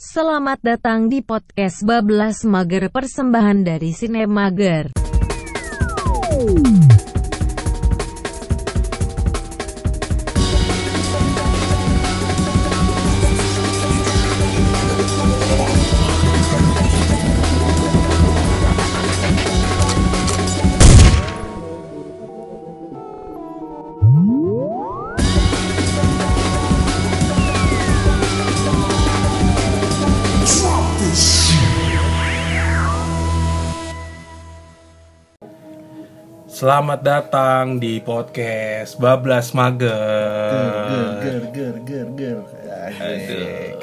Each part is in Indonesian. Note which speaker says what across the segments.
Speaker 1: Selamat datang di podcast Bablas Mager persembahan dari Sine Mager.
Speaker 2: Selamat datang di podcast Bablas Mager.
Speaker 3: Ger, ger, ger, ger. Asik.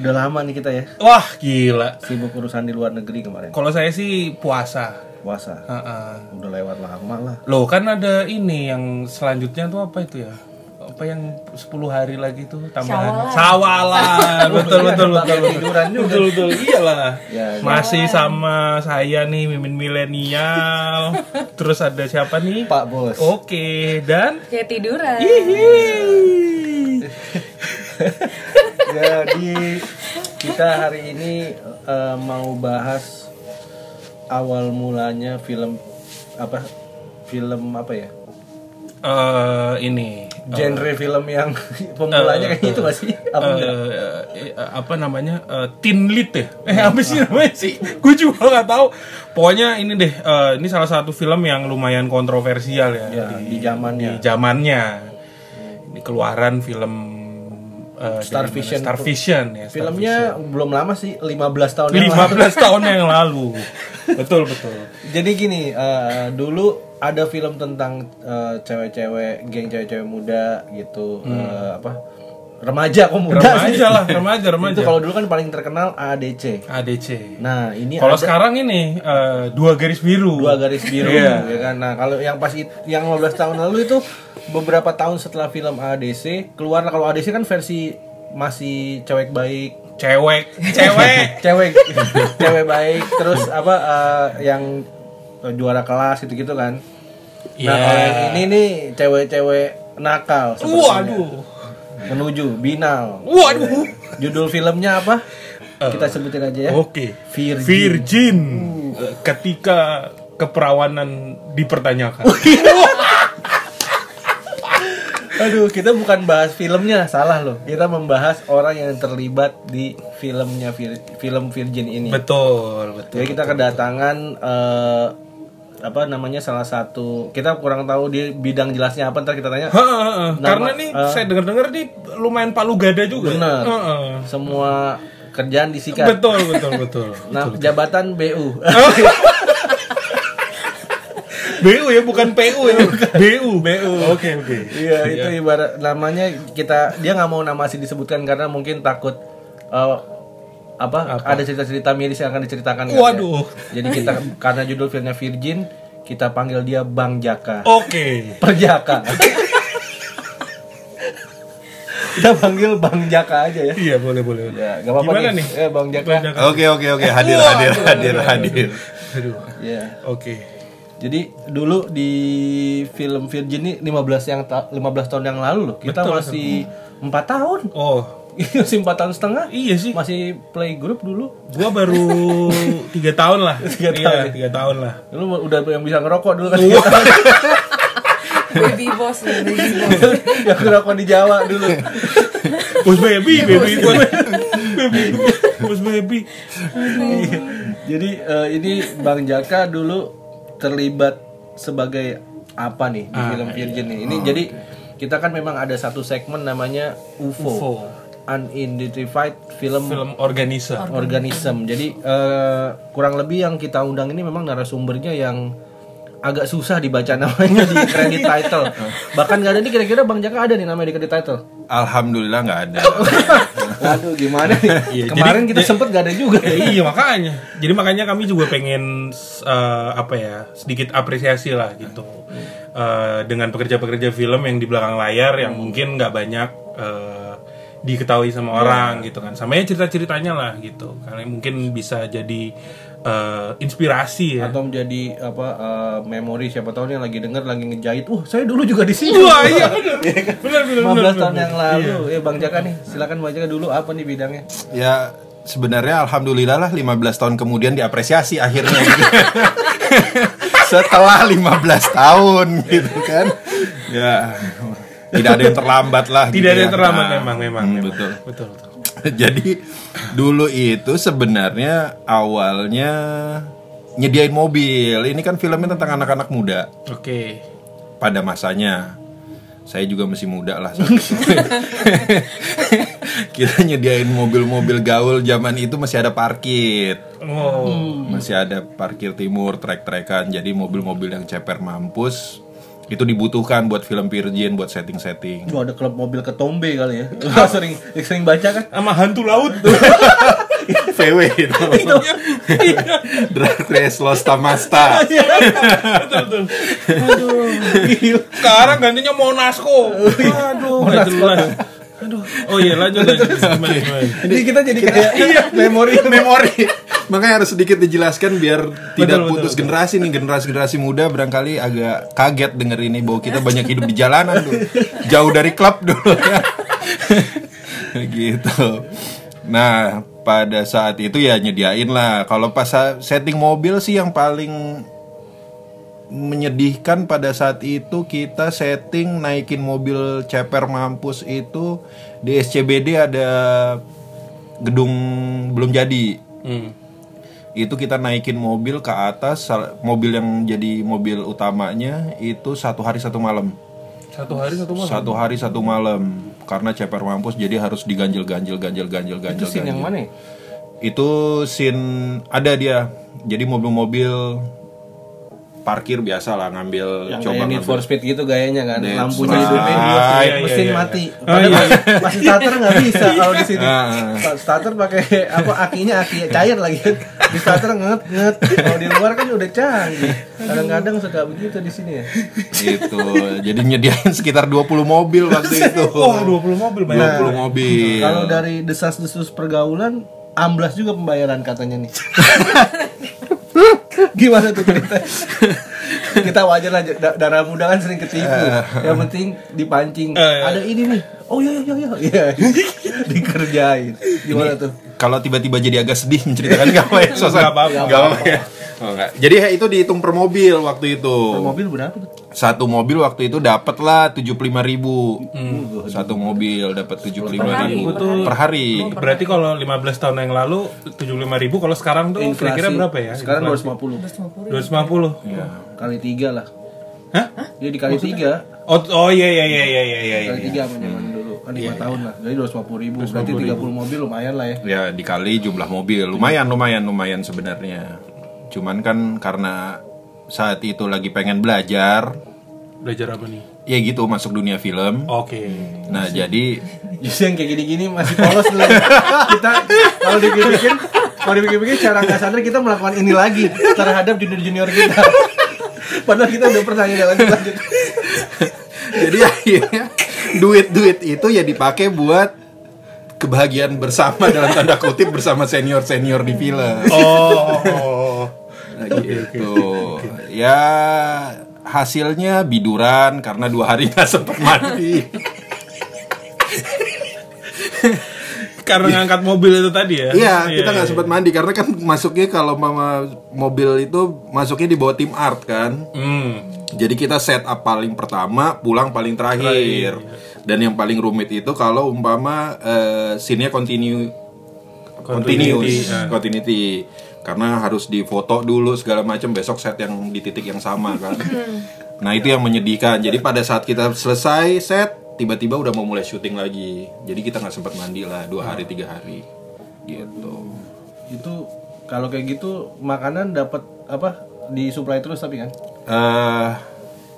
Speaker 3: Udah lama nih kita ya
Speaker 2: Wah gila.
Speaker 3: sibuk urusan di luar negeri kemarin.
Speaker 2: Kalau saya sih puasa.
Speaker 3: Puasa.
Speaker 2: Ha-ha.
Speaker 3: Udah lewat lama lah.
Speaker 2: Loh kan ada ini yang selanjutnya tuh apa itu ya? Apa yang 10 hari lagi tuh tambahan? Sawalan. betul betul betul betul.
Speaker 3: Tiduran juga.
Speaker 2: Betul betul. Iyalah.
Speaker 3: Ya, ya.
Speaker 2: Masih sama saya nih mimin milenial. Terus ada siapa nih?
Speaker 3: Pak Bos.
Speaker 2: Oke, dan
Speaker 4: Kayak tiduran.
Speaker 2: Hihi.
Speaker 3: Jadi kita hari ini eh, mau bahas awal mulanya film apa? Film apa ya?
Speaker 2: Eh, ini
Speaker 3: Genre film yang pemulanya kayak gitu gak sih? Apa
Speaker 2: eh, eh, apa namanya? Eh, teen lead ya eh apa sih namanya sih? Gue juga nggak tahu. Pokoknya ini deh eh, ini salah satu film yang lumayan kontroversial ya,
Speaker 3: Ya, di zamannya.
Speaker 2: di zamannya. Ini keluaran film eh,
Speaker 3: Star? Vision.
Speaker 2: Star Vision ya Star
Speaker 3: Filmnya belum lama sih, 15 tahun
Speaker 2: Vision.
Speaker 3: yang lalu.
Speaker 2: 15 tahun yang lalu betul betul
Speaker 3: Jadi gini, eh, dulu ada film tentang eh, cewek-cewek, geng cewek-cewek muda gitu, eh, apa remaja kok muda
Speaker 2: remaja
Speaker 3: sih?
Speaker 2: lah remaja remaja
Speaker 3: Itu kalau dulu kan paling terkenal ADC.
Speaker 2: ADC
Speaker 3: Nah ini
Speaker 2: kalau sekarang ini eh, dua garis biru
Speaker 3: dua garis biru,
Speaker 2: Iya.
Speaker 3: ya kan. Nah kalau yang pas yang 15 tahun lalu itu beberapa tahun setelah film ADC keluar. Kalau ADC kan versi masih cewek baik,
Speaker 2: cewek cewek
Speaker 3: cewek cewek baik, terus apa eh, yang juara kelas gitu gitu kan.
Speaker 2: Iya.
Speaker 3: Nah, kalau yang ini nih cewek-cewek nakal
Speaker 2: waduh
Speaker 3: Menuju binal.
Speaker 2: waduh
Speaker 3: Judul filmnya apa? Kita sebutin aja ya.
Speaker 2: Oke.
Speaker 3: Virgin.
Speaker 2: Virgin. Eh, Ketika keperawanan dipertanyakan.
Speaker 3: Aduh, kita bukan bahas filmnya, salah loh. Kita membahas orang yang terlibat di filmnya film Virgin ini.
Speaker 2: betul, betul.
Speaker 3: Jadi kita kedatangan eh, apa namanya salah satu kita kurang tahu di bidang jelasnya apa ntar kita tanya
Speaker 2: Ha, ha, ha.
Speaker 3: Nama-
Speaker 2: Karena nih
Speaker 3: eh.
Speaker 2: saya dengar-dengar nih lumayan palu gada juga.
Speaker 3: Bener.
Speaker 2: Ha, ha.
Speaker 3: semua kerjaan disikat.
Speaker 2: Betul, betul, betul.
Speaker 3: Nah, jabatan BU.
Speaker 2: BU ya bukan PU ya. BU, BU. Oke, oke.
Speaker 3: Iya, itu ibarat namanya kita dia nggak mau nama asli disebutkan karena mungkin takut eh, apa, ada cerita-cerita miris yang akan diceritakan. kan ya.
Speaker 2: Waduh.
Speaker 3: Jadi kita karena judul filmnya Virgin, kita panggil dia Bang Jaka.
Speaker 2: Oke.
Speaker 3: Perjaka. kita panggil Bang Jaka aja ya.
Speaker 2: Iya, boleh, boleh.
Speaker 3: Ya, gak apa-apa
Speaker 2: Gimana
Speaker 3: nih.
Speaker 2: nih?
Speaker 3: Eh, Bang Jaka.
Speaker 5: Oke oke oke hadir hadir hadir hadir.
Speaker 2: Aduh.
Speaker 3: Ya.
Speaker 2: Oke.
Speaker 3: Jadi dulu di film Virgin ini 15 yang ta- 15 tahun yang lalu loh. Kita
Speaker 2: Betul,
Speaker 3: masih empat tahun.
Speaker 2: Oh,
Speaker 3: masih empat tahun setengah.
Speaker 2: iya sih.
Speaker 3: Masih playgroup dulu.
Speaker 2: Gua baru tiga tahun lah.
Speaker 3: Tiga
Speaker 2: Iya,
Speaker 3: tahun.
Speaker 2: tiga tahun lah.
Speaker 3: Dulu udah yang bisa ngerokok dulu kan.
Speaker 4: Baby boss nih, baby boss.
Speaker 3: yang ngerokok di Jawa dulu.
Speaker 2: Bos baby, baby, bos baby, bos baby.
Speaker 3: Iya. Jadi eh, ini Bang Jaka dulu terlibat sebagai apa nih di
Speaker 2: Ah,
Speaker 3: film Virgin nih. Ini jadi kita kan memang ada satu segmen namanya UFO.
Speaker 2: UFO.
Speaker 3: Unidentified Film,
Speaker 2: Film organisme.
Speaker 3: Organism. Jadi eh, kurang lebih yang kita undang ini memang narasumbernya yang agak susah dibaca namanya di credit title. Bahkan gak ada nih kira-kira Bang Jaka ada nih namanya di credit title.
Speaker 5: Alhamdulillah nggak ada.
Speaker 3: Aduh gimana nih?
Speaker 2: Iya,
Speaker 3: Kemarin
Speaker 2: jadi-
Speaker 3: kita sempet gak ada juga.
Speaker 2: Ya, iya makanya. Jadi makanya kami juga pengen eh, apa ya sedikit apresiasi lah gitu Eh, dengan pekerja-pekerja film yang di belakang layar yang mungkin nggak banyak eh, diketahui sama orang gitu kan. Sama ya cerita-ceritanya lah gitu. Karena mungkin bisa jadi eh, inspirasi ya.
Speaker 3: atau menjadi apa eh, memori siapa tahu nih yang lagi denger lagi ngejahit wah saya dulu juga di sini
Speaker 2: Wah iya benar. Benar benar
Speaker 3: 15
Speaker 2: benar.
Speaker 3: tahun yang lalu ya Bang Jaka nih silakan Bang Jaka dulu apa nih bidangnya
Speaker 5: Ya sebenarnya alhamdulillah lah 15 tahun kemudian diapresiasi akhirnya gitu. Setelah 15 tahun gitu kan. Ya tidak ada yang terlambat lah
Speaker 2: Tidak
Speaker 5: gitu
Speaker 2: ada
Speaker 5: ya.
Speaker 2: yang terlambat
Speaker 5: Nah,
Speaker 2: memang memang.
Speaker 5: hmm,
Speaker 2: memang.
Speaker 5: betul.
Speaker 2: Betul betul.
Speaker 5: Jadi dulu itu sebenarnya awalnya nyediain mobil. Ini kan filmnya tentang anak-anak muda
Speaker 2: Oke.
Speaker 5: pada masanya. Saya juga masih muda lah. Kita nyediain mobil-mobil gaul zaman itu masih ada parkir.
Speaker 2: Oh.
Speaker 5: Masih ada parkir timur, trek-trekan. Jadi mobil-mobil yang ceper mampus itu dibutuhkan buat film Virgin, buat setting-setting.
Speaker 3: Lu ada klub mobil ketombe kali ya Lu sering sering baca kan
Speaker 2: Sama hantu laut.
Speaker 5: VW itu. Drag Race Los Tamasta.
Speaker 2: betul. Sekarang gantinya Monasco. Aduh, nggak jelas. Aduh. Oh iya lanjut lanjut.
Speaker 3: Jadi kita jadi kayak iya, memori.
Speaker 5: Memori. Makanya harus sedikit dijelaskan biar tidak
Speaker 2: Betul,
Speaker 5: putus
Speaker 2: betul,
Speaker 5: generasi nih. Generasi generasi muda barangkali agak kaget denger ini bahwa kita banyak hidup di jalanan dulu. Jauh dari klub dulu ya. Gitu. Nah pada saat itu ya nyediain lah. Kalau pas setting mobil sih yang paling menyedihkan pada saat itu kita setting naikin mobil ceper mampus itu di SCBD ada gedung belum jadi
Speaker 2: Hmm.
Speaker 5: itu kita naikin mobil ke atas mobil yang jadi mobil utamanya itu satu hari satu malam
Speaker 2: Satu hari satu malam.
Speaker 5: satu hari satu malam karena ceper mampus jadi harus diganjel ganjel ganjel ganjel ganjel
Speaker 3: Itu scene yang
Speaker 5: ganjel.
Speaker 3: mana
Speaker 5: itu scene ada dia jadi mobil-mobil parkir biasa lah ngambil
Speaker 3: Yang
Speaker 5: coba
Speaker 3: kayak Need for Speed gitu gayanya kan
Speaker 5: That's
Speaker 3: Lampunya
Speaker 5: right.
Speaker 3: hidupin
Speaker 5: Iya,
Speaker 2: iya,
Speaker 3: Mesin
Speaker 2: iya.
Speaker 3: mati
Speaker 2: Oh,
Speaker 3: Padahal
Speaker 2: iya.
Speaker 3: Masih starter nggak bisa kalau di sini
Speaker 5: Ah.
Speaker 3: Starter pakai apa akinya aki cair lagi Di starter nget nget Kalau di luar kan udah canggih Kadang-kadang suka begitu di sini ya
Speaker 5: gitu jadi nyediain sekitar 20 mobil waktu itu
Speaker 2: Wah, 20 mobil banyak.
Speaker 5: 20 mobil
Speaker 3: Kalau dari desas-desus pergaulan amblas juga pembayaran katanya nih. Gimana tuh cerita? Kita wajar lah da- darah muda kan sering ketipu. Yang penting dipancing.
Speaker 2: Eh, iya.
Speaker 3: Ada ini nih. Oh iya iya iya iya. Dikerjain. Gimana tuh?
Speaker 5: Kalau tiba-tiba jadi agak sedih menceritakan nggak apa ya suasana
Speaker 2: Nggak apa-apa.
Speaker 5: Nggak apa-apa ya Oh, jadi ya, itu dihitung per mobil waktu itu
Speaker 3: Per mobil berapa tuh?
Speaker 5: satu mobil waktu itu dapat lah tujuh puluh ribu satu mobil dapat tujuh puluh ribu per hari
Speaker 2: Berarti kalau 15 tahun yang lalu 75 ribu kalau sekarang tuh kira-kira berapa ya?
Speaker 3: Sekarang
Speaker 2: Inflasi.
Speaker 3: 250.
Speaker 2: 250.
Speaker 5: ya.
Speaker 3: Kali tiga lah.
Speaker 2: Hah?
Speaker 3: Dia dikali tiga.
Speaker 2: Oh, oh iya iya iya iya iya iya.
Speaker 3: Kali tiga zaman Kan lima tahun lah. Jadi 250 ribu. Berarti 30 mobil lumayan lah ya.
Speaker 5: ya dikali jumlah mobil lumayan lumayan lumayan sebenarnya cuman kan karena saat itu lagi pengen belajar
Speaker 2: Belajar apa nih?
Speaker 5: ya gitu masuk dunia film
Speaker 2: Oke.
Speaker 5: nah jadi
Speaker 3: Justru yang kayak gini-gini masih polos dulu. kita kalau dipikir-pikir, kalau dipikir-pikir cara nggak sadar kita melakukan ini lagi terhadap junior-junior kita. Padahal kita udah pernah ya lanjut lanjut.
Speaker 5: jadi akhirnya duit-duit itu ya dipakai buat kebahagiaan bersama dalam tanda kutip bersama senior senior di film
Speaker 2: Oh.
Speaker 5: Nah, gitu ya hasilnya biduran karena dua hari nggak sempet mandi
Speaker 2: Karena ngangkat mobil itu tadi ya?
Speaker 5: iya kita nggak sempet mandi karena kan masuknya kalau mama mobil itu masuknya di bawah tim art kan
Speaker 2: Hmm.
Speaker 5: Jadi kita set up paling pertama, pulang paling terakhir. Dan yang paling rumit itu kalau umpama eh, scene-nya continue continuous,
Speaker 2: Continuity,
Speaker 5: continuity. Karena harus difoto dulu segala macam besok set yang di titik yang sama kan. nah, itu yang menyedihkan. Jadi pada saat kita selesai set, tiba-tiba udah mau mulai syuting lagi. Jadi kita nggak sempat mandi lah dua hari tiga hari. Gitu.
Speaker 3: Itu kalau kayak gitu makanan dapat apa disuplai terus tapi kan?
Speaker 5: Eh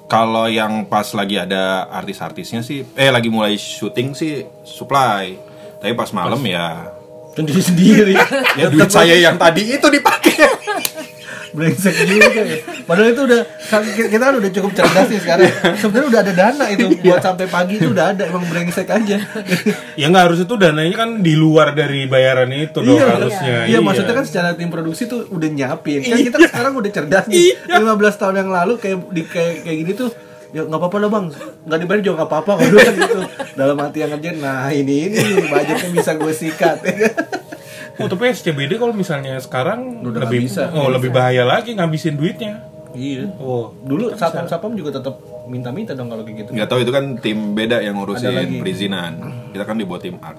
Speaker 5: kalau yang pas lagi ada artis-artisnya sih, eh lagi mulai syuting sih supply. Tapi pas malam ya,
Speaker 3: Sendiri sendiri.
Speaker 5: ya duit saya yang tadi itu dipakai.
Speaker 3: brengsek juga ya. Padahal itu udah kan kita kan udah cukup cerdas nih sekarang. Sebenarnya udah ada dana itu buat sampai pagi itu udah ada emang brengsek aja.
Speaker 2: Ya nggak harus itu dananya kan di luar dari bayaran itu dong harusnya.
Speaker 3: Iya, maksudnya kan secara tim produksi tuh udah nyiapin. Kan kita kan sekarang udah cerdas nih. 15 tahun yang lalu kayak di kayak, kayak gini tuh ya nggak apa-apa lah bang nggak dibayar juga nggak apa-apa kalau kan gitu dalam hati yang ngerjain nah ini ini budgetnya bisa gue sikat
Speaker 2: Oh, tapi SCBD kalau misalnya sekarang
Speaker 3: Udah
Speaker 2: lebih
Speaker 3: bisa.
Speaker 2: oh lebih bahaya lagi ngabisin duitnya.
Speaker 3: iya.
Speaker 2: Oh,
Speaker 3: dulu sapam sapam juga tetap minta-minta dong kalau kayak gitu.
Speaker 5: Nggak tahu itu kan tim beda yang ngurusin perizinan. Kita kan dibuat tim art.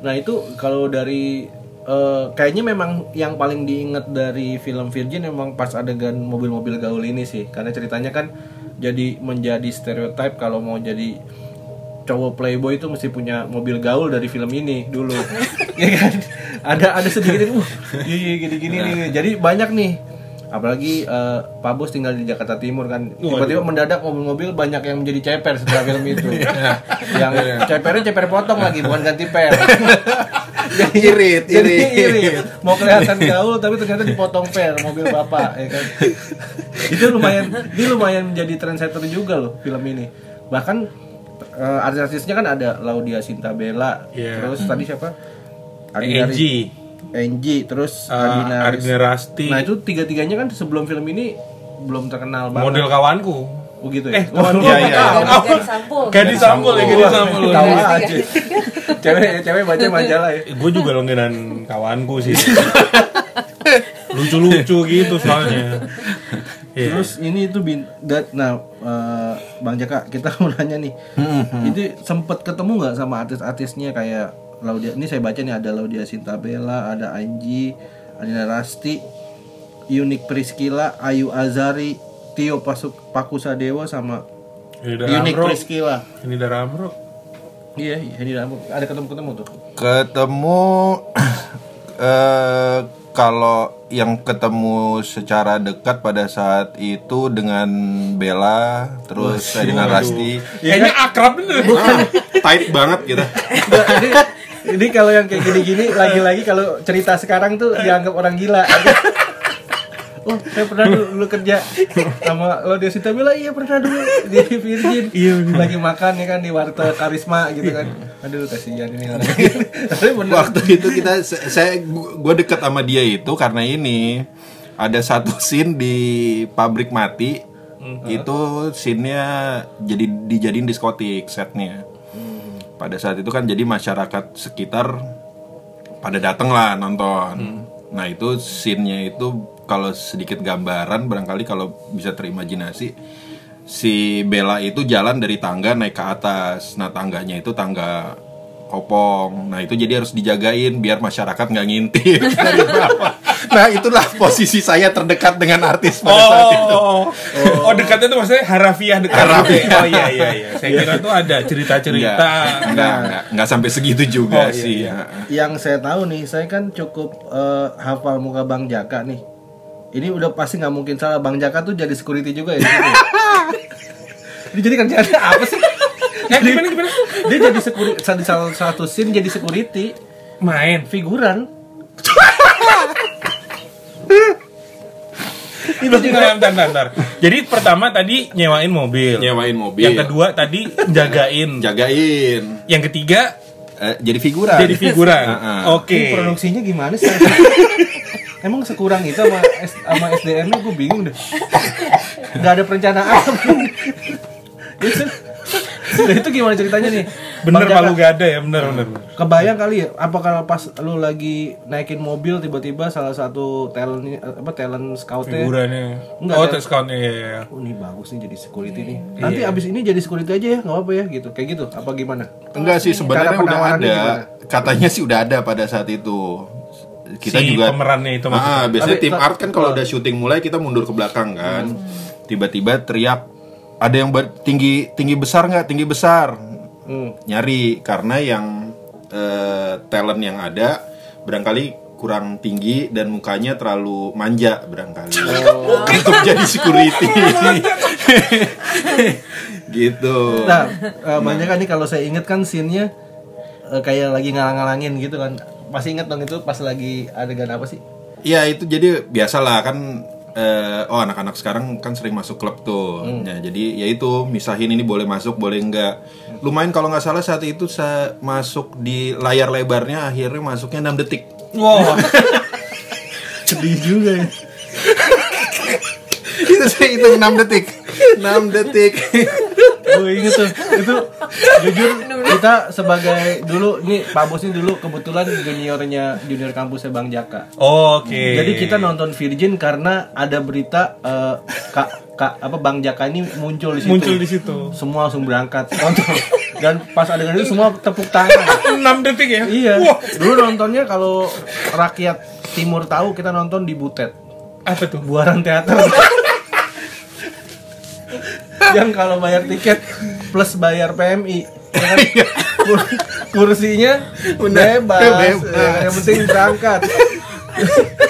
Speaker 3: Nah itu kalau dari eh, kayaknya memang yang paling diingat dari film Virgin memang pas adegan mobil-mobil gaul ini sih. Karena ceritanya kan jadi menjadi stereotype kalau mau jadi cowok playboy itu mesti punya mobil gaul dari film ini dulu. Ya kan? Ada ada sedikit uh iya iya gini gini nih. Jadi banyak nih. Apalagi eh, Pak Bos tinggal di Jakarta Timur kan. Tiba-tiba mendadak mobil-mobil banyak yang menjadi ceper setelah film itu. Yang cepernya ceper potong lagi bukan ganti per. Jadi
Speaker 5: Irit,
Speaker 3: jadi
Speaker 5: irit.
Speaker 3: mau kelihatan gaul tapi ternyata dipotong per mobil bapak ya kan? Itu lumayan ini lumayan menjadi trendsetter juga loh film ini. Bahkan eh, artis-artisnya kan ada Laudia Sintabella
Speaker 2: Iya.
Speaker 3: terus tadi siapa
Speaker 2: Angie,
Speaker 3: Angie terus
Speaker 2: uh,
Speaker 3: Ardina
Speaker 2: Ardina Rasti,
Speaker 3: Nah itu tiga-tiganya kan sebelum film ini belum terkenal banget.
Speaker 2: model kawanku.
Speaker 3: Oh gitu
Speaker 2: Eh,
Speaker 3: ya. kawan
Speaker 2: iya,
Speaker 3: gua
Speaker 2: iya.
Speaker 4: Gadis sampul.
Speaker 2: Gadis Sampul ya, Gadis Sampul.
Speaker 3: Tahu aja. cewek cewek baca majalah ya.
Speaker 2: Gue juga langganan kawanku sih. Lucu-lucu gitu soalnya. Iya.
Speaker 3: Terus ini itu bin dat nah eh, Bang Jaka kita mau nanya nih. Itu sempet ketemu nggak sama artis-artisnya kayak Laudia ini saya baca nih ada Laudia Sintabella, ada Angie, Adina Rasti, Unik Priscila, Ayu Azari, Tio Pasuk Pakusadewa sama
Speaker 2: Ini dari
Speaker 3: Unik
Speaker 2: Amro.
Speaker 3: Priscila.
Speaker 2: Ini dari Amro.
Speaker 3: Iya, iya, ini ada ketemu-ketemu tuh.
Speaker 5: ketemu eh kalau yang ketemu secara dekat pada saat itu dengan Bella terus dengan Rasti.
Speaker 2: Kayaknya akrab bener.
Speaker 5: Ah, tight banget
Speaker 3: ini, ini kalau yang kayak gini-gini lagi-lagi kalau cerita sekarang tuh dianggap orang gila. Oh, saya pernah dulu, dulu kerja sama lo dia bilang iya pernah dulu di Virgin. Iya, lagi makan ya kan di warteg Karisma gitu kan. Aduh kasihan ini orang. Tapi bener.
Speaker 5: waktu itu kita saya gue deket sama dia itu karena ini ada satu scene di pabrik mati itu scene-nya jadi dijadiin diskotik setnya pada saat itu kan jadi masyarakat sekitar pada dateng lah nonton nah itu scene-nya itu kalau sedikit gambaran barangkali kalau bisa terimajinasi si Bella itu jalan dari tangga naik ke atas nah tangganya itu tangga kopong nah itu jadi harus dijagain biar masyarakat nggak ngintip dari bawah nah itulah posisi saya terdekat dengan artis pada saat itu
Speaker 2: Oh, oh, dekatnya tuh maksudnya harafiah dekat.
Speaker 5: Harafiah.
Speaker 2: Oh iya iya iya. Saya kira tuh ada cerita-cerita.
Speaker 5: Nggak, nggak, nggak, nggak sampai segitu juga
Speaker 2: Oh, iya,
Speaker 5: sih
Speaker 2: iya.
Speaker 5: ya.
Speaker 3: Yang saya tahu nih, saya kan cukup eh, hafal muka Bang Jaka nih. Ini udah pasti nggak mungkin salah Bang Jaka tuh jadi security juga ya. di sini. Ini jadi kerjaannya apa sih?
Speaker 2: Nah, gimana gimana?
Speaker 3: Dia jadi security di salah satu scene jadi security
Speaker 2: Main.
Speaker 3: figuran.
Speaker 2: Bentar, bentar, bentar, bentar. Jadi pertama tadi nyewain mobil.
Speaker 5: Nyewain mobil.
Speaker 2: Yang kedua tadi jagain.
Speaker 5: jagain
Speaker 2: Yang ketiga
Speaker 5: Eh, jadi figuran
Speaker 2: jadi figuran. Oke.
Speaker 3: Ini produksinya gimana sih? Emang sekurang itu sama sama SDM-nya gue bingung deh. Gak ada perencanaan. itu, Nah, itu gimana ceritanya nih?
Speaker 2: Bener
Speaker 3: Bang Jaka,
Speaker 2: palu gada ya, bener bener. bener.
Speaker 3: Kebayang kali ya, apa kalau pas lu lagi naikin mobil tiba-tiba salah satu talent apa talent scoutnya
Speaker 2: Figurannya.
Speaker 3: Enggak,
Speaker 2: oh, tes countnya ya, ya.
Speaker 3: Oh ini bagus nih jadi security nih. Nanti abis ini jadi security aja ya, nggak apa-apa ya gitu. Kayak gitu. Apa gimana?
Speaker 5: enggak sih sebenarnya udah ada
Speaker 3: gimana?
Speaker 5: katanya sih udah ada pada saat itu kita
Speaker 2: Si
Speaker 5: juga
Speaker 2: pemerannya itu
Speaker 5: ah, biasanya tim art kan kalau udah syuting mulai kita mundur ke belakang kan. Tiba-tiba teriak ada yang ber- tinggi tinggi besar nggak? Tinggi besar.
Speaker 3: Hmm.
Speaker 5: nyari karena yang eh, talent yang ada barangkali kurang tinggi dan mukanya terlalu manja barangkali. Untuk jadi security. Gitu.
Speaker 3: Nah, eh, banyak kan nih kalau saya inget kan scene-nya eh, kayak lagi ngalang-ngalangin gitu kan. Masih inget dong itu pas lagi adegan apa sih?
Speaker 5: Ya itu jadi biasalah kan eh, oh anak-anak sekarang kan sering masuk klub tuh. Ya, jadi ya itu misahin ini boleh masuk boleh enggak. Lumayan kalau nggak salah saat itu saya masuk di layar lebarnya akhirnya masuknya 6 detik.
Speaker 2: Wow.
Speaker 3: Sedih juga ya.
Speaker 5: itu saya hitung 6 detik. 6 detik.
Speaker 3: Gue inget tuh itu jujur kita sebagai dulu nih Pak Bos ini dulu kebetulan juniornya junior kampusnya Bang Jaka.
Speaker 2: Oke.
Speaker 3: Jadi kita nonton Virgin karena ada berita eh, kak kak apa Bang Jaka ini muncul di situ.
Speaker 2: muncul di situ.
Speaker 3: Semua langsung berangkat nonton. Dan pas adegan itu semua tepuk tangan.
Speaker 2: 6 detik ya?
Speaker 3: iya.
Speaker 2: Wah.
Speaker 3: Dulu nontonnya kalau rakyat timur tahu kita nonton di Butet.
Speaker 2: Apa tuh?
Speaker 3: Buaran teater. yang kalau bayar tiket plus bayar PMI kursinya bebas,
Speaker 5: bebas.
Speaker 3: ya yang penting berangkat.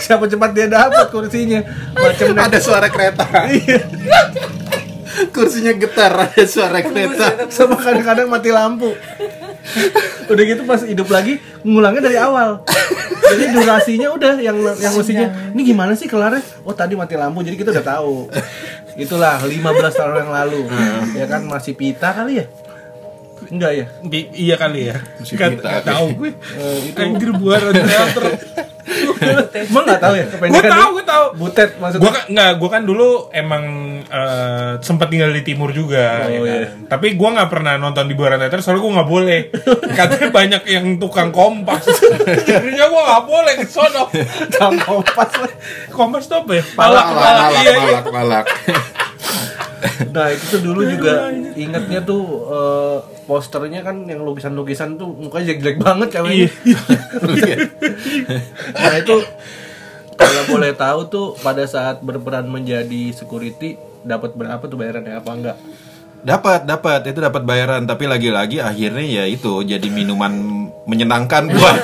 Speaker 3: Siapa cepat dia dapat kursinya. Macam
Speaker 5: ada suara kereta. Kursinya getar ada suara kereta.
Speaker 3: sama kadang-kadang mati lampu. Udah gitu pas hidup lagi ngulangnya dari awal. Jadi durasinya udah yang yang mestinya ini gimana sih kelarnya? Oh tadi mati lampu jadi kita udah tahu. Itulah 15 tahun yang lalu. Ya kan masih pita kali ya enggak ya
Speaker 2: Di- iya kali ya.
Speaker 5: Masih
Speaker 2: Nggak-
Speaker 5: kita.
Speaker 2: tahu gue.
Speaker 3: Eh, itu
Speaker 2: Anjir buaran teater.
Speaker 3: emang nggak tahu ya
Speaker 2: gue tahu, gue tahu.
Speaker 3: butet maksudnya
Speaker 2: Gue kan nggak, gue kan dulu emang eh, sempat tinggal di timur juga,
Speaker 3: Oh,
Speaker 2: ya kan?
Speaker 3: iya.
Speaker 2: Tapi gue nggak pernah nonton di Buaran Teater soalnya gue nggak boleh. Katanya banyak yang tukang kompas, jadinya gue nggak boleh ke sono.
Speaker 3: Tang kompas.
Speaker 2: Kompas tuh apa ya?
Speaker 5: Palak,
Speaker 2: Palak,
Speaker 5: palak,
Speaker 2: palak,
Speaker 5: palak,
Speaker 2: iya, iya.
Speaker 5: palak, palak.
Speaker 3: Nah itu tuh dulu juga ingetnya tuh eh, posternya kan yang lukisan-lukisan tuh mukanya jelek-jelek banget ceweknya.
Speaker 2: Iya.
Speaker 3: nah itu kalau boleh tahu tuh pada saat berperan menjadi security dapat berapa tuh bayarannya apa enggak?
Speaker 5: Dapat, dapat, itu dapat bayaran, tapi lagi-lagi akhirnya ya itu jadi minuman menyenangkan buat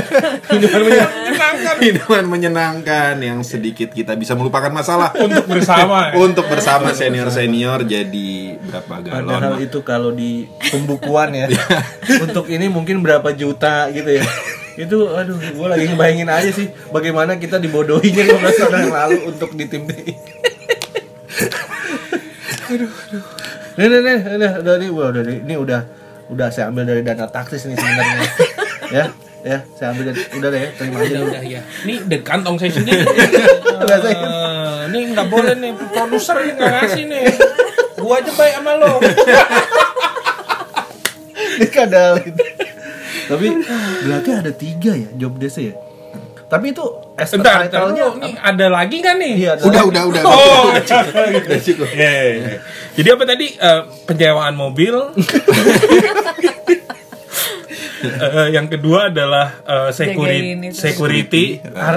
Speaker 3: Minuman.
Speaker 2: Menyenangkan.
Speaker 5: minuman menyenangkan yang sedikit kita bisa melupakan masalah
Speaker 2: Untuk bersama. ya.
Speaker 5: untuk bersama senior-senior jadi berapa
Speaker 3: Padahal
Speaker 5: galon.
Speaker 3: itu kalau di pembukuan ya untuk ini mungkin berapa juta gitu ya. Itu aduh gue lagi ngebayangin aja sih bagaimana kita dibodohinya 15 tahun yang lalu untuk di tim DI. Nih, nih, nih, nih, udah nih, udah, udah, ini udah, udah saya ambil dari dana taksis nih sebenarnya, ya, ya, saya ambil dari, udah deh, terima aja
Speaker 2: Udah, udah ya. Ini dari kantong saya sendiri. Eh, ini nggak boleh nih, produser ini nggak ngasih nih. Gua aja baik sama lo.
Speaker 3: Ini kadal. Tapi berarti ada tiga ya job desk ya. Tapi itu as a
Speaker 2: Bentar,
Speaker 3: title-nya
Speaker 2: dulu. Nih ada lagi nggak nih?
Speaker 3: Iya, ada
Speaker 5: Udah,
Speaker 3: lagi.
Speaker 5: udah, udah.
Speaker 2: Oh,
Speaker 5: Udah cukup.
Speaker 2: Iya, iya, iya. Jadi apa tadi Eh, penyewaan mobil? Eh, yang kedua adalah eh, security, security,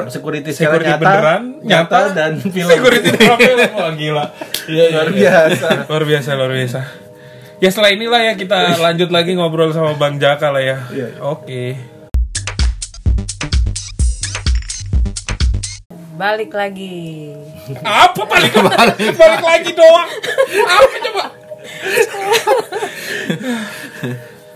Speaker 3: security secara
Speaker 2: security
Speaker 3: nyata,
Speaker 2: beneran,
Speaker 3: nyata, dan film.
Speaker 2: security dalam film. Wah gila, Iya, iya,
Speaker 3: Luar biasa.
Speaker 2: luar biasa, luar biasa. Ya setelah inilah ya kita lanjut lagi ngobrol sama Bang Jaka lah ya. Oke.
Speaker 4: Balik lagi.
Speaker 2: Apa balik balik, balik lagi doang? Apa coba?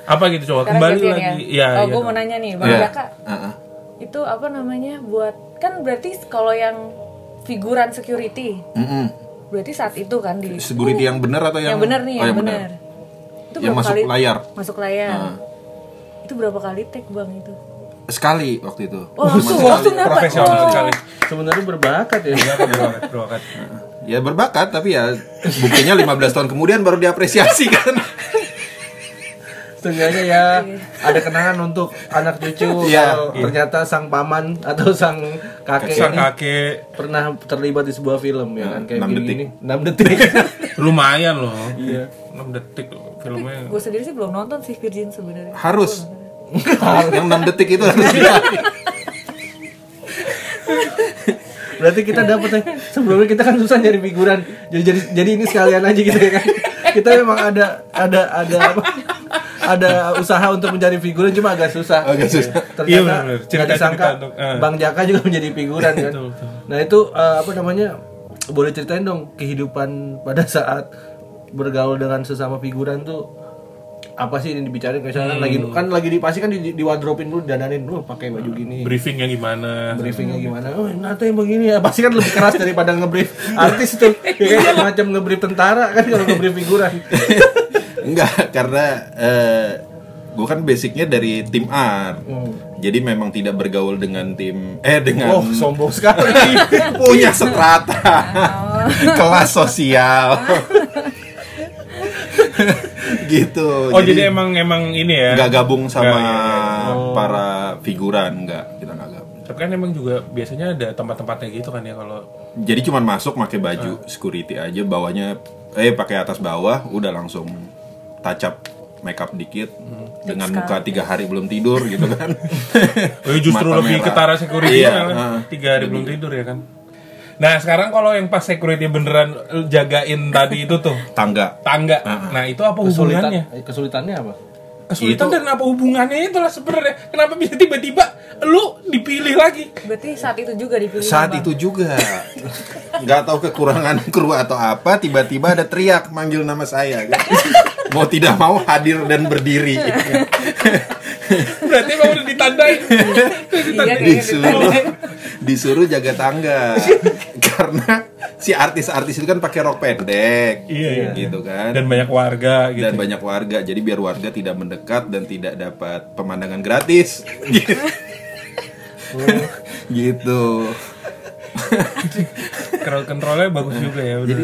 Speaker 2: apa gitu coba
Speaker 4: Sekarang
Speaker 2: kembali
Speaker 4: gantian
Speaker 2: lagi?
Speaker 4: ya.
Speaker 2: Ya,
Speaker 4: oh,
Speaker 2: iya
Speaker 4: gue mau nanya nih, Bang
Speaker 5: Iya.
Speaker 4: Jaka.
Speaker 5: Heeh.
Speaker 4: Itu apa namanya buat kan berarti kalau yang figuran security,
Speaker 5: Mm-mm.
Speaker 4: berarti saat itu kan di
Speaker 5: Security yang benar atau yang
Speaker 4: yang benar nih,
Speaker 5: Oh,
Speaker 4: yang benar. Itu
Speaker 5: Yang masuk layar.
Speaker 4: Masuk layar.
Speaker 5: Ah.
Speaker 4: Itu berapa kali take Bang itu?
Speaker 5: Sekali waktu itu.
Speaker 4: Oh, langsung langsung dapat.
Speaker 2: profesional
Speaker 4: Oh.
Speaker 2: sekali.
Speaker 3: Sebenarnya berbakat ya.
Speaker 2: Berbakat, berbakat.
Speaker 5: Ya berbakat tapi ya buktinya 15 tahun kemudian baru diapresiasi kan.
Speaker 3: Setengahnya ya ada kenangan untuk anak cucu
Speaker 5: Iya.
Speaker 3: kalau ternyata sang paman atau sang kakek
Speaker 2: Sang
Speaker 3: ini
Speaker 2: kakek
Speaker 3: pernah terlibat di sebuah film ya kan kayak
Speaker 5: enam
Speaker 3: gini,
Speaker 5: detik.
Speaker 3: gini 6 detik.
Speaker 2: lumayan loh.
Speaker 3: Iya.
Speaker 2: 6 detik loh filmnya.
Speaker 4: Gue sendiri sih belum nonton sih Virgin sebenarnya.
Speaker 5: Harus. Yang 6 detik itu harus.
Speaker 3: Berarti kita dapat ya. Sebelumnya kita kan susah nyari figuran. Jadi jadi jadi ini sekalian aja gitu ya kan. Kita memang ada ada ada apa? Ada usaha untuk mencari figuran cuma agak susah.
Speaker 5: Agak susah.
Speaker 3: Ternyata
Speaker 2: Iya,
Speaker 3: nggak disangka
Speaker 2: untuk, eh.
Speaker 3: Bang Jaka juga menjadi figuran kan. Nah itu eh, apa namanya? Boleh ceritain dong kehidupan pada saat bergaul dengan sesama figuran tuh apa sih ini dibicarain misalnya lagi kan lagi di pasti kan di, di wardrobe dulu dananin lu pakai baju gini.
Speaker 2: Briefingnya gimana?
Speaker 3: Briefingnya gimana? Oh nanti yang begini. Ya pasti kan lebih keras daripada ngebrief artis itu. Ya kan? Macam ngebrief tentara kan kalau ngebrief figuran.
Speaker 5: Enggak, karena eh, gue kan basicnya dari tim art. Jadi memang tidak bergaul dengan tim eh dengan
Speaker 3: oh sombong sekali.
Speaker 5: punya strata. Kelas sosial gitu
Speaker 2: oh jadi, emang emang ini ya
Speaker 5: nggak gabung sama
Speaker 2: Nggak, iya, iya.
Speaker 5: para figuran nggak kita nggak gabung
Speaker 2: tapi kan emang juga biasanya ada tempat-tempatnya gitu kan ya kalau
Speaker 5: jadi cuman masuk pakai baju security aja bawahnya eh pakai atas bawah udah langsung touch up makeup dikit dengan muka tiga hari belum tidur gitu kan
Speaker 2: Oh, justru
Speaker 5: Mata
Speaker 2: lebih
Speaker 5: merah.
Speaker 2: ketara security
Speaker 5: Iya,
Speaker 2: kan.
Speaker 5: heeh.
Speaker 2: Tiga hari belum tidur ya kan. Nah sekarang kalau yang pas security beneran jagain tadi itu tuh
Speaker 5: tangga
Speaker 2: tangga. Nah itu apa
Speaker 3: kesulitan
Speaker 2: hubungannya?
Speaker 3: eh, kesulitannya apa
Speaker 2: Kesulitan
Speaker 5: Itu-
Speaker 2: dan apa hubungannya itulah sebenarnya. Kenapa bisa tiba-tiba lu dipilih lagi?
Speaker 4: Berarti saat itu juga dipilih.
Speaker 5: saat
Speaker 4: Bang.
Speaker 5: itu juga nggak tahu kekurangan kru atau apa tiba-tiba ada teriak manggil nama saya mau tidak mau hadir dan berdiri
Speaker 2: Berarti emang udah ditandain.
Speaker 4: Iya, kayaknya
Speaker 5: disuruh. Disuruh jaga tangga. Karena si artis-artis itu kan pakai rok pendek.
Speaker 2: Iya, iya.
Speaker 5: gitu kan.
Speaker 2: Dan banyak warga gitu.
Speaker 5: dan banyak warga. Jadi biar warga tidak mendekat dan tidak dapat pemandangan gratis. Gitu
Speaker 2: Crowd controlnya bagus juga ya. Jadi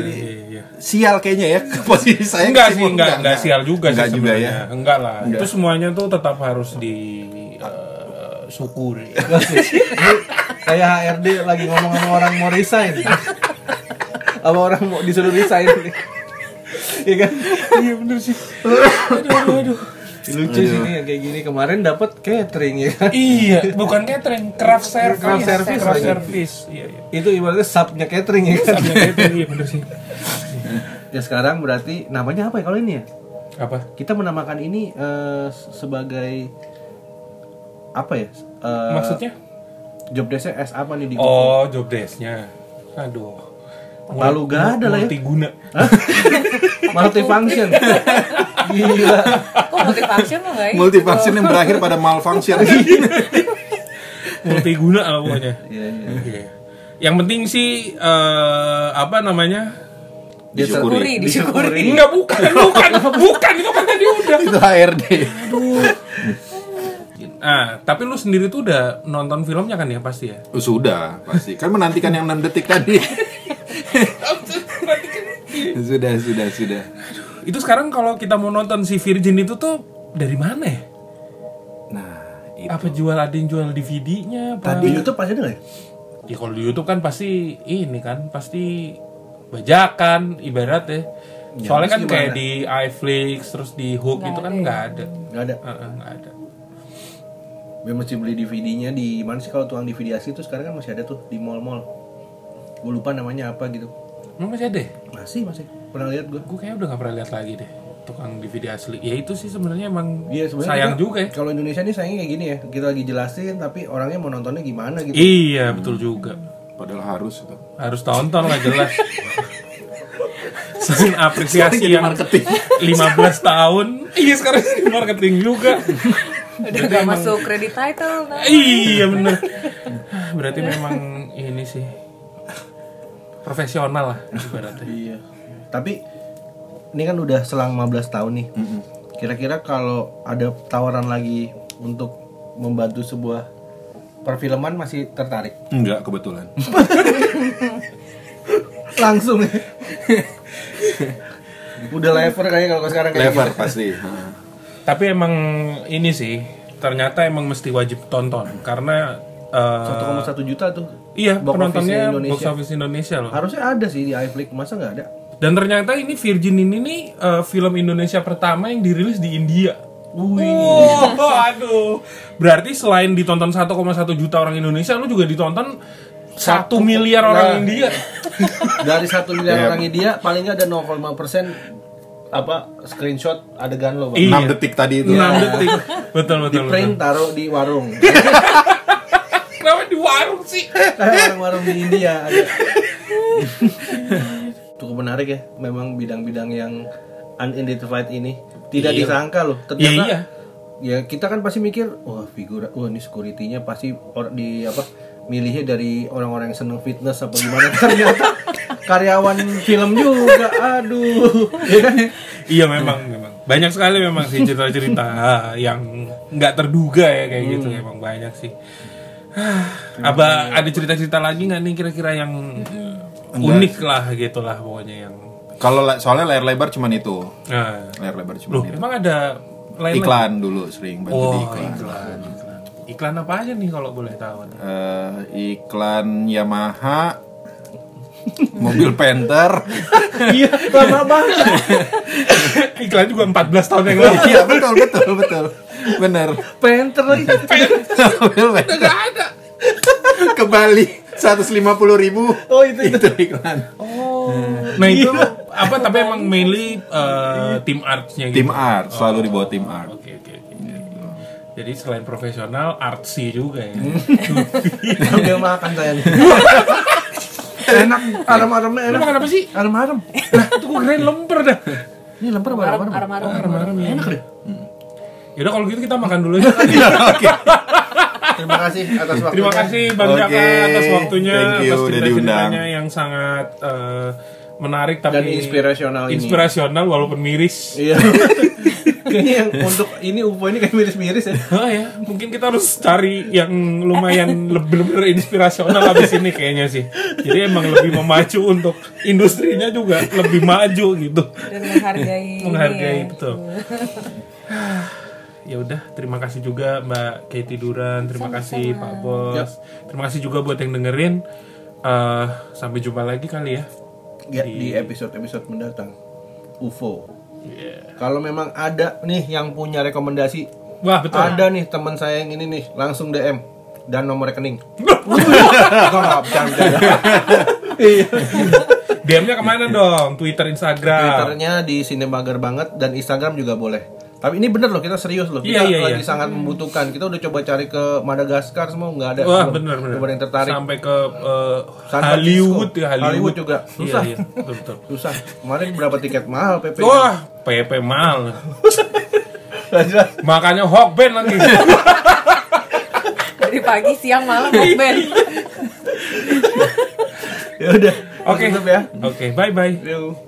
Speaker 2: iya.
Speaker 5: sial kayaknya ya posisi saya
Speaker 2: enggak sih,
Speaker 5: ketimbang-
Speaker 2: enggak, enggak sial juga
Speaker 5: enggak
Speaker 2: sih
Speaker 5: juga
Speaker 2: sebenarnya.
Speaker 5: ya
Speaker 2: Enggak lah.
Speaker 5: Enggak.
Speaker 2: Itu semuanya tuh tetap harus di eh, syukuri.
Speaker 3: kayak HRD lagi ngomong sama orang mau resign sama orang mau disuruh resign Iya kan
Speaker 2: iya bener sih. Aduh, aduh, aduh.
Speaker 3: Lucu sih nih yang kayak gini kemarin dapat catering ya kan
Speaker 2: Iya, bukan catering, craft service.
Speaker 3: Craft service
Speaker 2: craft
Speaker 3: lagi.
Speaker 2: service. Iya, iya.
Speaker 3: itu ibaratnya subnya catering ya kan
Speaker 2: Sama catering, iya bener sih.
Speaker 3: ya sekarang berarti namanya apa ya kalau ini ya
Speaker 2: Apa?
Speaker 3: kita menamakan ini eh, sebagai apa ya Eh,
Speaker 2: Maksudnya?
Speaker 3: job desknya S apa nih di
Speaker 2: Oh, job desk-nya. Aduh.
Speaker 3: Lalu gak ada lah ya.
Speaker 2: Multiguna.
Speaker 3: multifunction gila
Speaker 4: multifunction lo nggak ya?
Speaker 5: multifunction yang berakhir pada malfunction
Speaker 2: Multiguna lah pokoknya.
Speaker 3: Iya, iya.
Speaker 2: Yang penting sih eh, apa namanya?
Speaker 5: disyukuri
Speaker 4: Disyukuri.
Speaker 2: Enggak bukan, bukan, bukan itu kan tadi udah.
Speaker 5: itu HRD
Speaker 2: Ah, tapi lu sendiri tuh udah nonton filmnya kan ya pasti ya?
Speaker 5: Oh, sudah pasti kan menantikan yang 6 detik tadi sudah sudah sudah
Speaker 2: Itu sekarang kalau kita mau nonton si Virgin itu tuh dari mana ya?
Speaker 5: nah itu
Speaker 2: Apa jual ada yang jual DVD-nya? Apa?
Speaker 3: di YouTube pasti ada nggak ya
Speaker 2: Ya kalau di YouTube kan pasti ini kan pasti bajakan ibarat ya. Soalnya kan kayak
Speaker 3: gimana?
Speaker 2: di iFlix terus di Hook
Speaker 4: Nggak
Speaker 2: itu kan
Speaker 4: ada
Speaker 2: nggak ada.
Speaker 3: nggak ada
Speaker 2: Heeh, nggak ada.
Speaker 3: gue mesti beli DVD-nya di mana sih kalau tukang DVD asli itu sekarang kan masih ada tuh di mall-mall gue lupa namanya apa gitu
Speaker 2: Emang masih ada? ya?
Speaker 3: masih masih pernah lihat gue
Speaker 2: Gue kayaknya udah nggak pernah lihat lagi deh tukang DVD asli. Ya itu sih sebenarnya emang
Speaker 3: Iya sebenarnya
Speaker 2: sayang
Speaker 3: kita-
Speaker 2: juga ya.
Speaker 3: Kalau Indonesia nih sayangnya kayak gini ya, kita lagi jelasin tapi orangnya mau nontonnya gimana gitu.
Speaker 2: Iya betul juga.
Speaker 5: padahal harus itu
Speaker 2: Harus tonton lah jelas. Selain apresiasi yang
Speaker 5: marketing.
Speaker 2: 15 tahun. Iya sekarang jadi marketing juga.
Speaker 4: Udah gak masuk credit title. Nah.
Speaker 2: iya bener. Berarti memang ini sih profesional lah ibaratnya.
Speaker 3: Iya. Tapi ini kan udah selang 15 tahun nih. Kira-kira kalau ada tawaran lagi untuk membantu sebuah perfilman masih tertarik?
Speaker 5: enggak kebetulan
Speaker 3: Langsung. udah lever kayaknya kalau sekarang kayak
Speaker 5: lever
Speaker 3: gitu.
Speaker 5: pasti.
Speaker 2: Tapi emang ini sih ternyata emang mesti wajib tonton karena eh,
Speaker 3: 1,1 juta tuh.
Speaker 2: iya
Speaker 3: Box office
Speaker 2: penontonnya
Speaker 3: Indonesia.
Speaker 2: box office Indonesia loh.
Speaker 3: Harusnya ada sih di iFlix, masa nggak ada?
Speaker 2: Dan ternyata ini Virgin ini nih eh, film Indonesia pertama yang dirilis di India. Wih, aduh. Berarti selain ditonton 1,1 juta orang Indonesia, lu juga ditonton satu miliar orang
Speaker 3: Nah.
Speaker 2: India.
Speaker 3: Dari satu miliar
Speaker 5: Iya.
Speaker 3: orang India paling nggak ada 0,5 persen apa screenshot adegan lo bang.
Speaker 2: Iya.
Speaker 5: 6 detik tadi itu
Speaker 2: 6 detik. Betul betul.
Speaker 3: Di
Speaker 2: betul.
Speaker 3: print taruh di warung.
Speaker 2: Kenapa di warung sih?
Speaker 3: Warung-warung di India ada. Cukup menarik ya, memang bidang-bidang yang unidentified ini tidak
Speaker 2: Iya.
Speaker 3: disangka loh.
Speaker 2: Iya
Speaker 3: ternyata
Speaker 2: iya.
Speaker 3: ya kita kan pasti mikir wah figura wah ini securitynya pasti or, di apa milihnya dari orang-orang yang seneng fitness apa gimana. Ternyata karyawan film juga aduh. Ya kan
Speaker 2: Iya memang memang. Banyak sekali memang sih cerita-cerita yang nggak terduga ya kayak gitu. Memang banyak sih. Apa ada cerita-cerita lagi nggak nih kira-kira yang unik lah gitu lah pokoknya yang.
Speaker 5: Kalau soalnya layar lebar cuman itu.
Speaker 2: Nah,
Speaker 5: Layar lebar
Speaker 2: loh
Speaker 5: cuman itu.
Speaker 2: emang ada lain
Speaker 5: Iklan dulu sering bantu di
Speaker 2: Oh
Speaker 5: iklan.
Speaker 2: iklan. iklan. Iklan apa aja nih kalau boleh tahu? nih?
Speaker 5: Eh, iklan Yamaha mobil Panther
Speaker 3: iya lama banget
Speaker 2: iklan juga 14 tahun yang lalu.
Speaker 5: iya betul betul betul bener
Speaker 3: penter lagi
Speaker 5: mobil Panther
Speaker 2: Nggak ada.
Speaker 5: ke Bali 150 ribu
Speaker 3: oh itu itu
Speaker 5: itu iklan
Speaker 2: Nah itu apa tapi emang mainly eh, tim artsnya gitu.
Speaker 5: tim art selalu dibawa tim art
Speaker 2: Oke oke oke. Jadi selain profesional artsy juga ya.
Speaker 3: sambil makan saya nih enak aram-aramnya
Speaker 2: Lu
Speaker 3: enak
Speaker 2: makan apa sih?
Speaker 3: aram-aram
Speaker 2: Lah itu gue keren lemper dah.
Speaker 3: ini lemper apa.
Speaker 2: Arem-arem ya.
Speaker 3: enak deh
Speaker 2: Yaudah kalau gitu kita makan dulu ya.
Speaker 3: terima kasih atas waktunya
Speaker 2: Terima kasih Bang Jaka atas waktunya,
Speaker 5: thank you,
Speaker 2: atas cerita-ceritanya yang sangat eh, menarik tapi
Speaker 3: dan inspirasional ini
Speaker 2: inspirasional walaupun miris.
Speaker 3: iya kayaknya yang untuk ini UFO ini kayak miris-miris ya
Speaker 2: Oh ya, mungkin kita harus cari yang lumayan lebih benar inspirasional habis ini kayaknya sih. Jadi emang lebih memacu untuk industrinya juga lebih maju gitu.
Speaker 4: dan menghargai ini
Speaker 2: Menghargai
Speaker 4: ya.
Speaker 2: betul. ya udah, terima kasih juga Mbak Katie Duran, terima kasih Pak Bos, terima kasih juga buat yang dengerin. Eh, sampai jumpa lagi kali ya.
Speaker 3: ya, di episode-episode mendatang UFO
Speaker 2: Iya.
Speaker 3: kalau memang ada nih yang punya rekomendasi
Speaker 2: Wah betul.
Speaker 3: ada nih teman saya yang ini nih langsung DM dan nomor rekening Enggak, enggak, bercanda, bercanda. Iya.
Speaker 2: DM-nya ke mana dong? Twitter, Instagram.
Speaker 3: Twitternya di sini mager banget dan Instagram juga boleh. Tapi ini bener loh, kita serius loh. Kita
Speaker 2: Iya, iya,
Speaker 3: lagi
Speaker 2: iya.
Speaker 3: sangat membutuhkan. Kita udah coba cari ke Madagaskar semua nggak ada.
Speaker 2: Wah benar.
Speaker 3: belum ada yang tertarik.
Speaker 2: Sampai ke
Speaker 3: San
Speaker 2: Hollywood ya Hollywood.
Speaker 3: Hollywood juga. Susah.
Speaker 2: Iya, iya. Betul, betul.
Speaker 3: Susah. Kemarin berapa tiket mahal PP?
Speaker 2: Wah, PP mal. Makanya hawk band lagi.
Speaker 4: dari pagi siang malam band
Speaker 3: ya udah.
Speaker 2: Oke.
Speaker 3: Tutup ya.
Speaker 2: Oke, bye bye.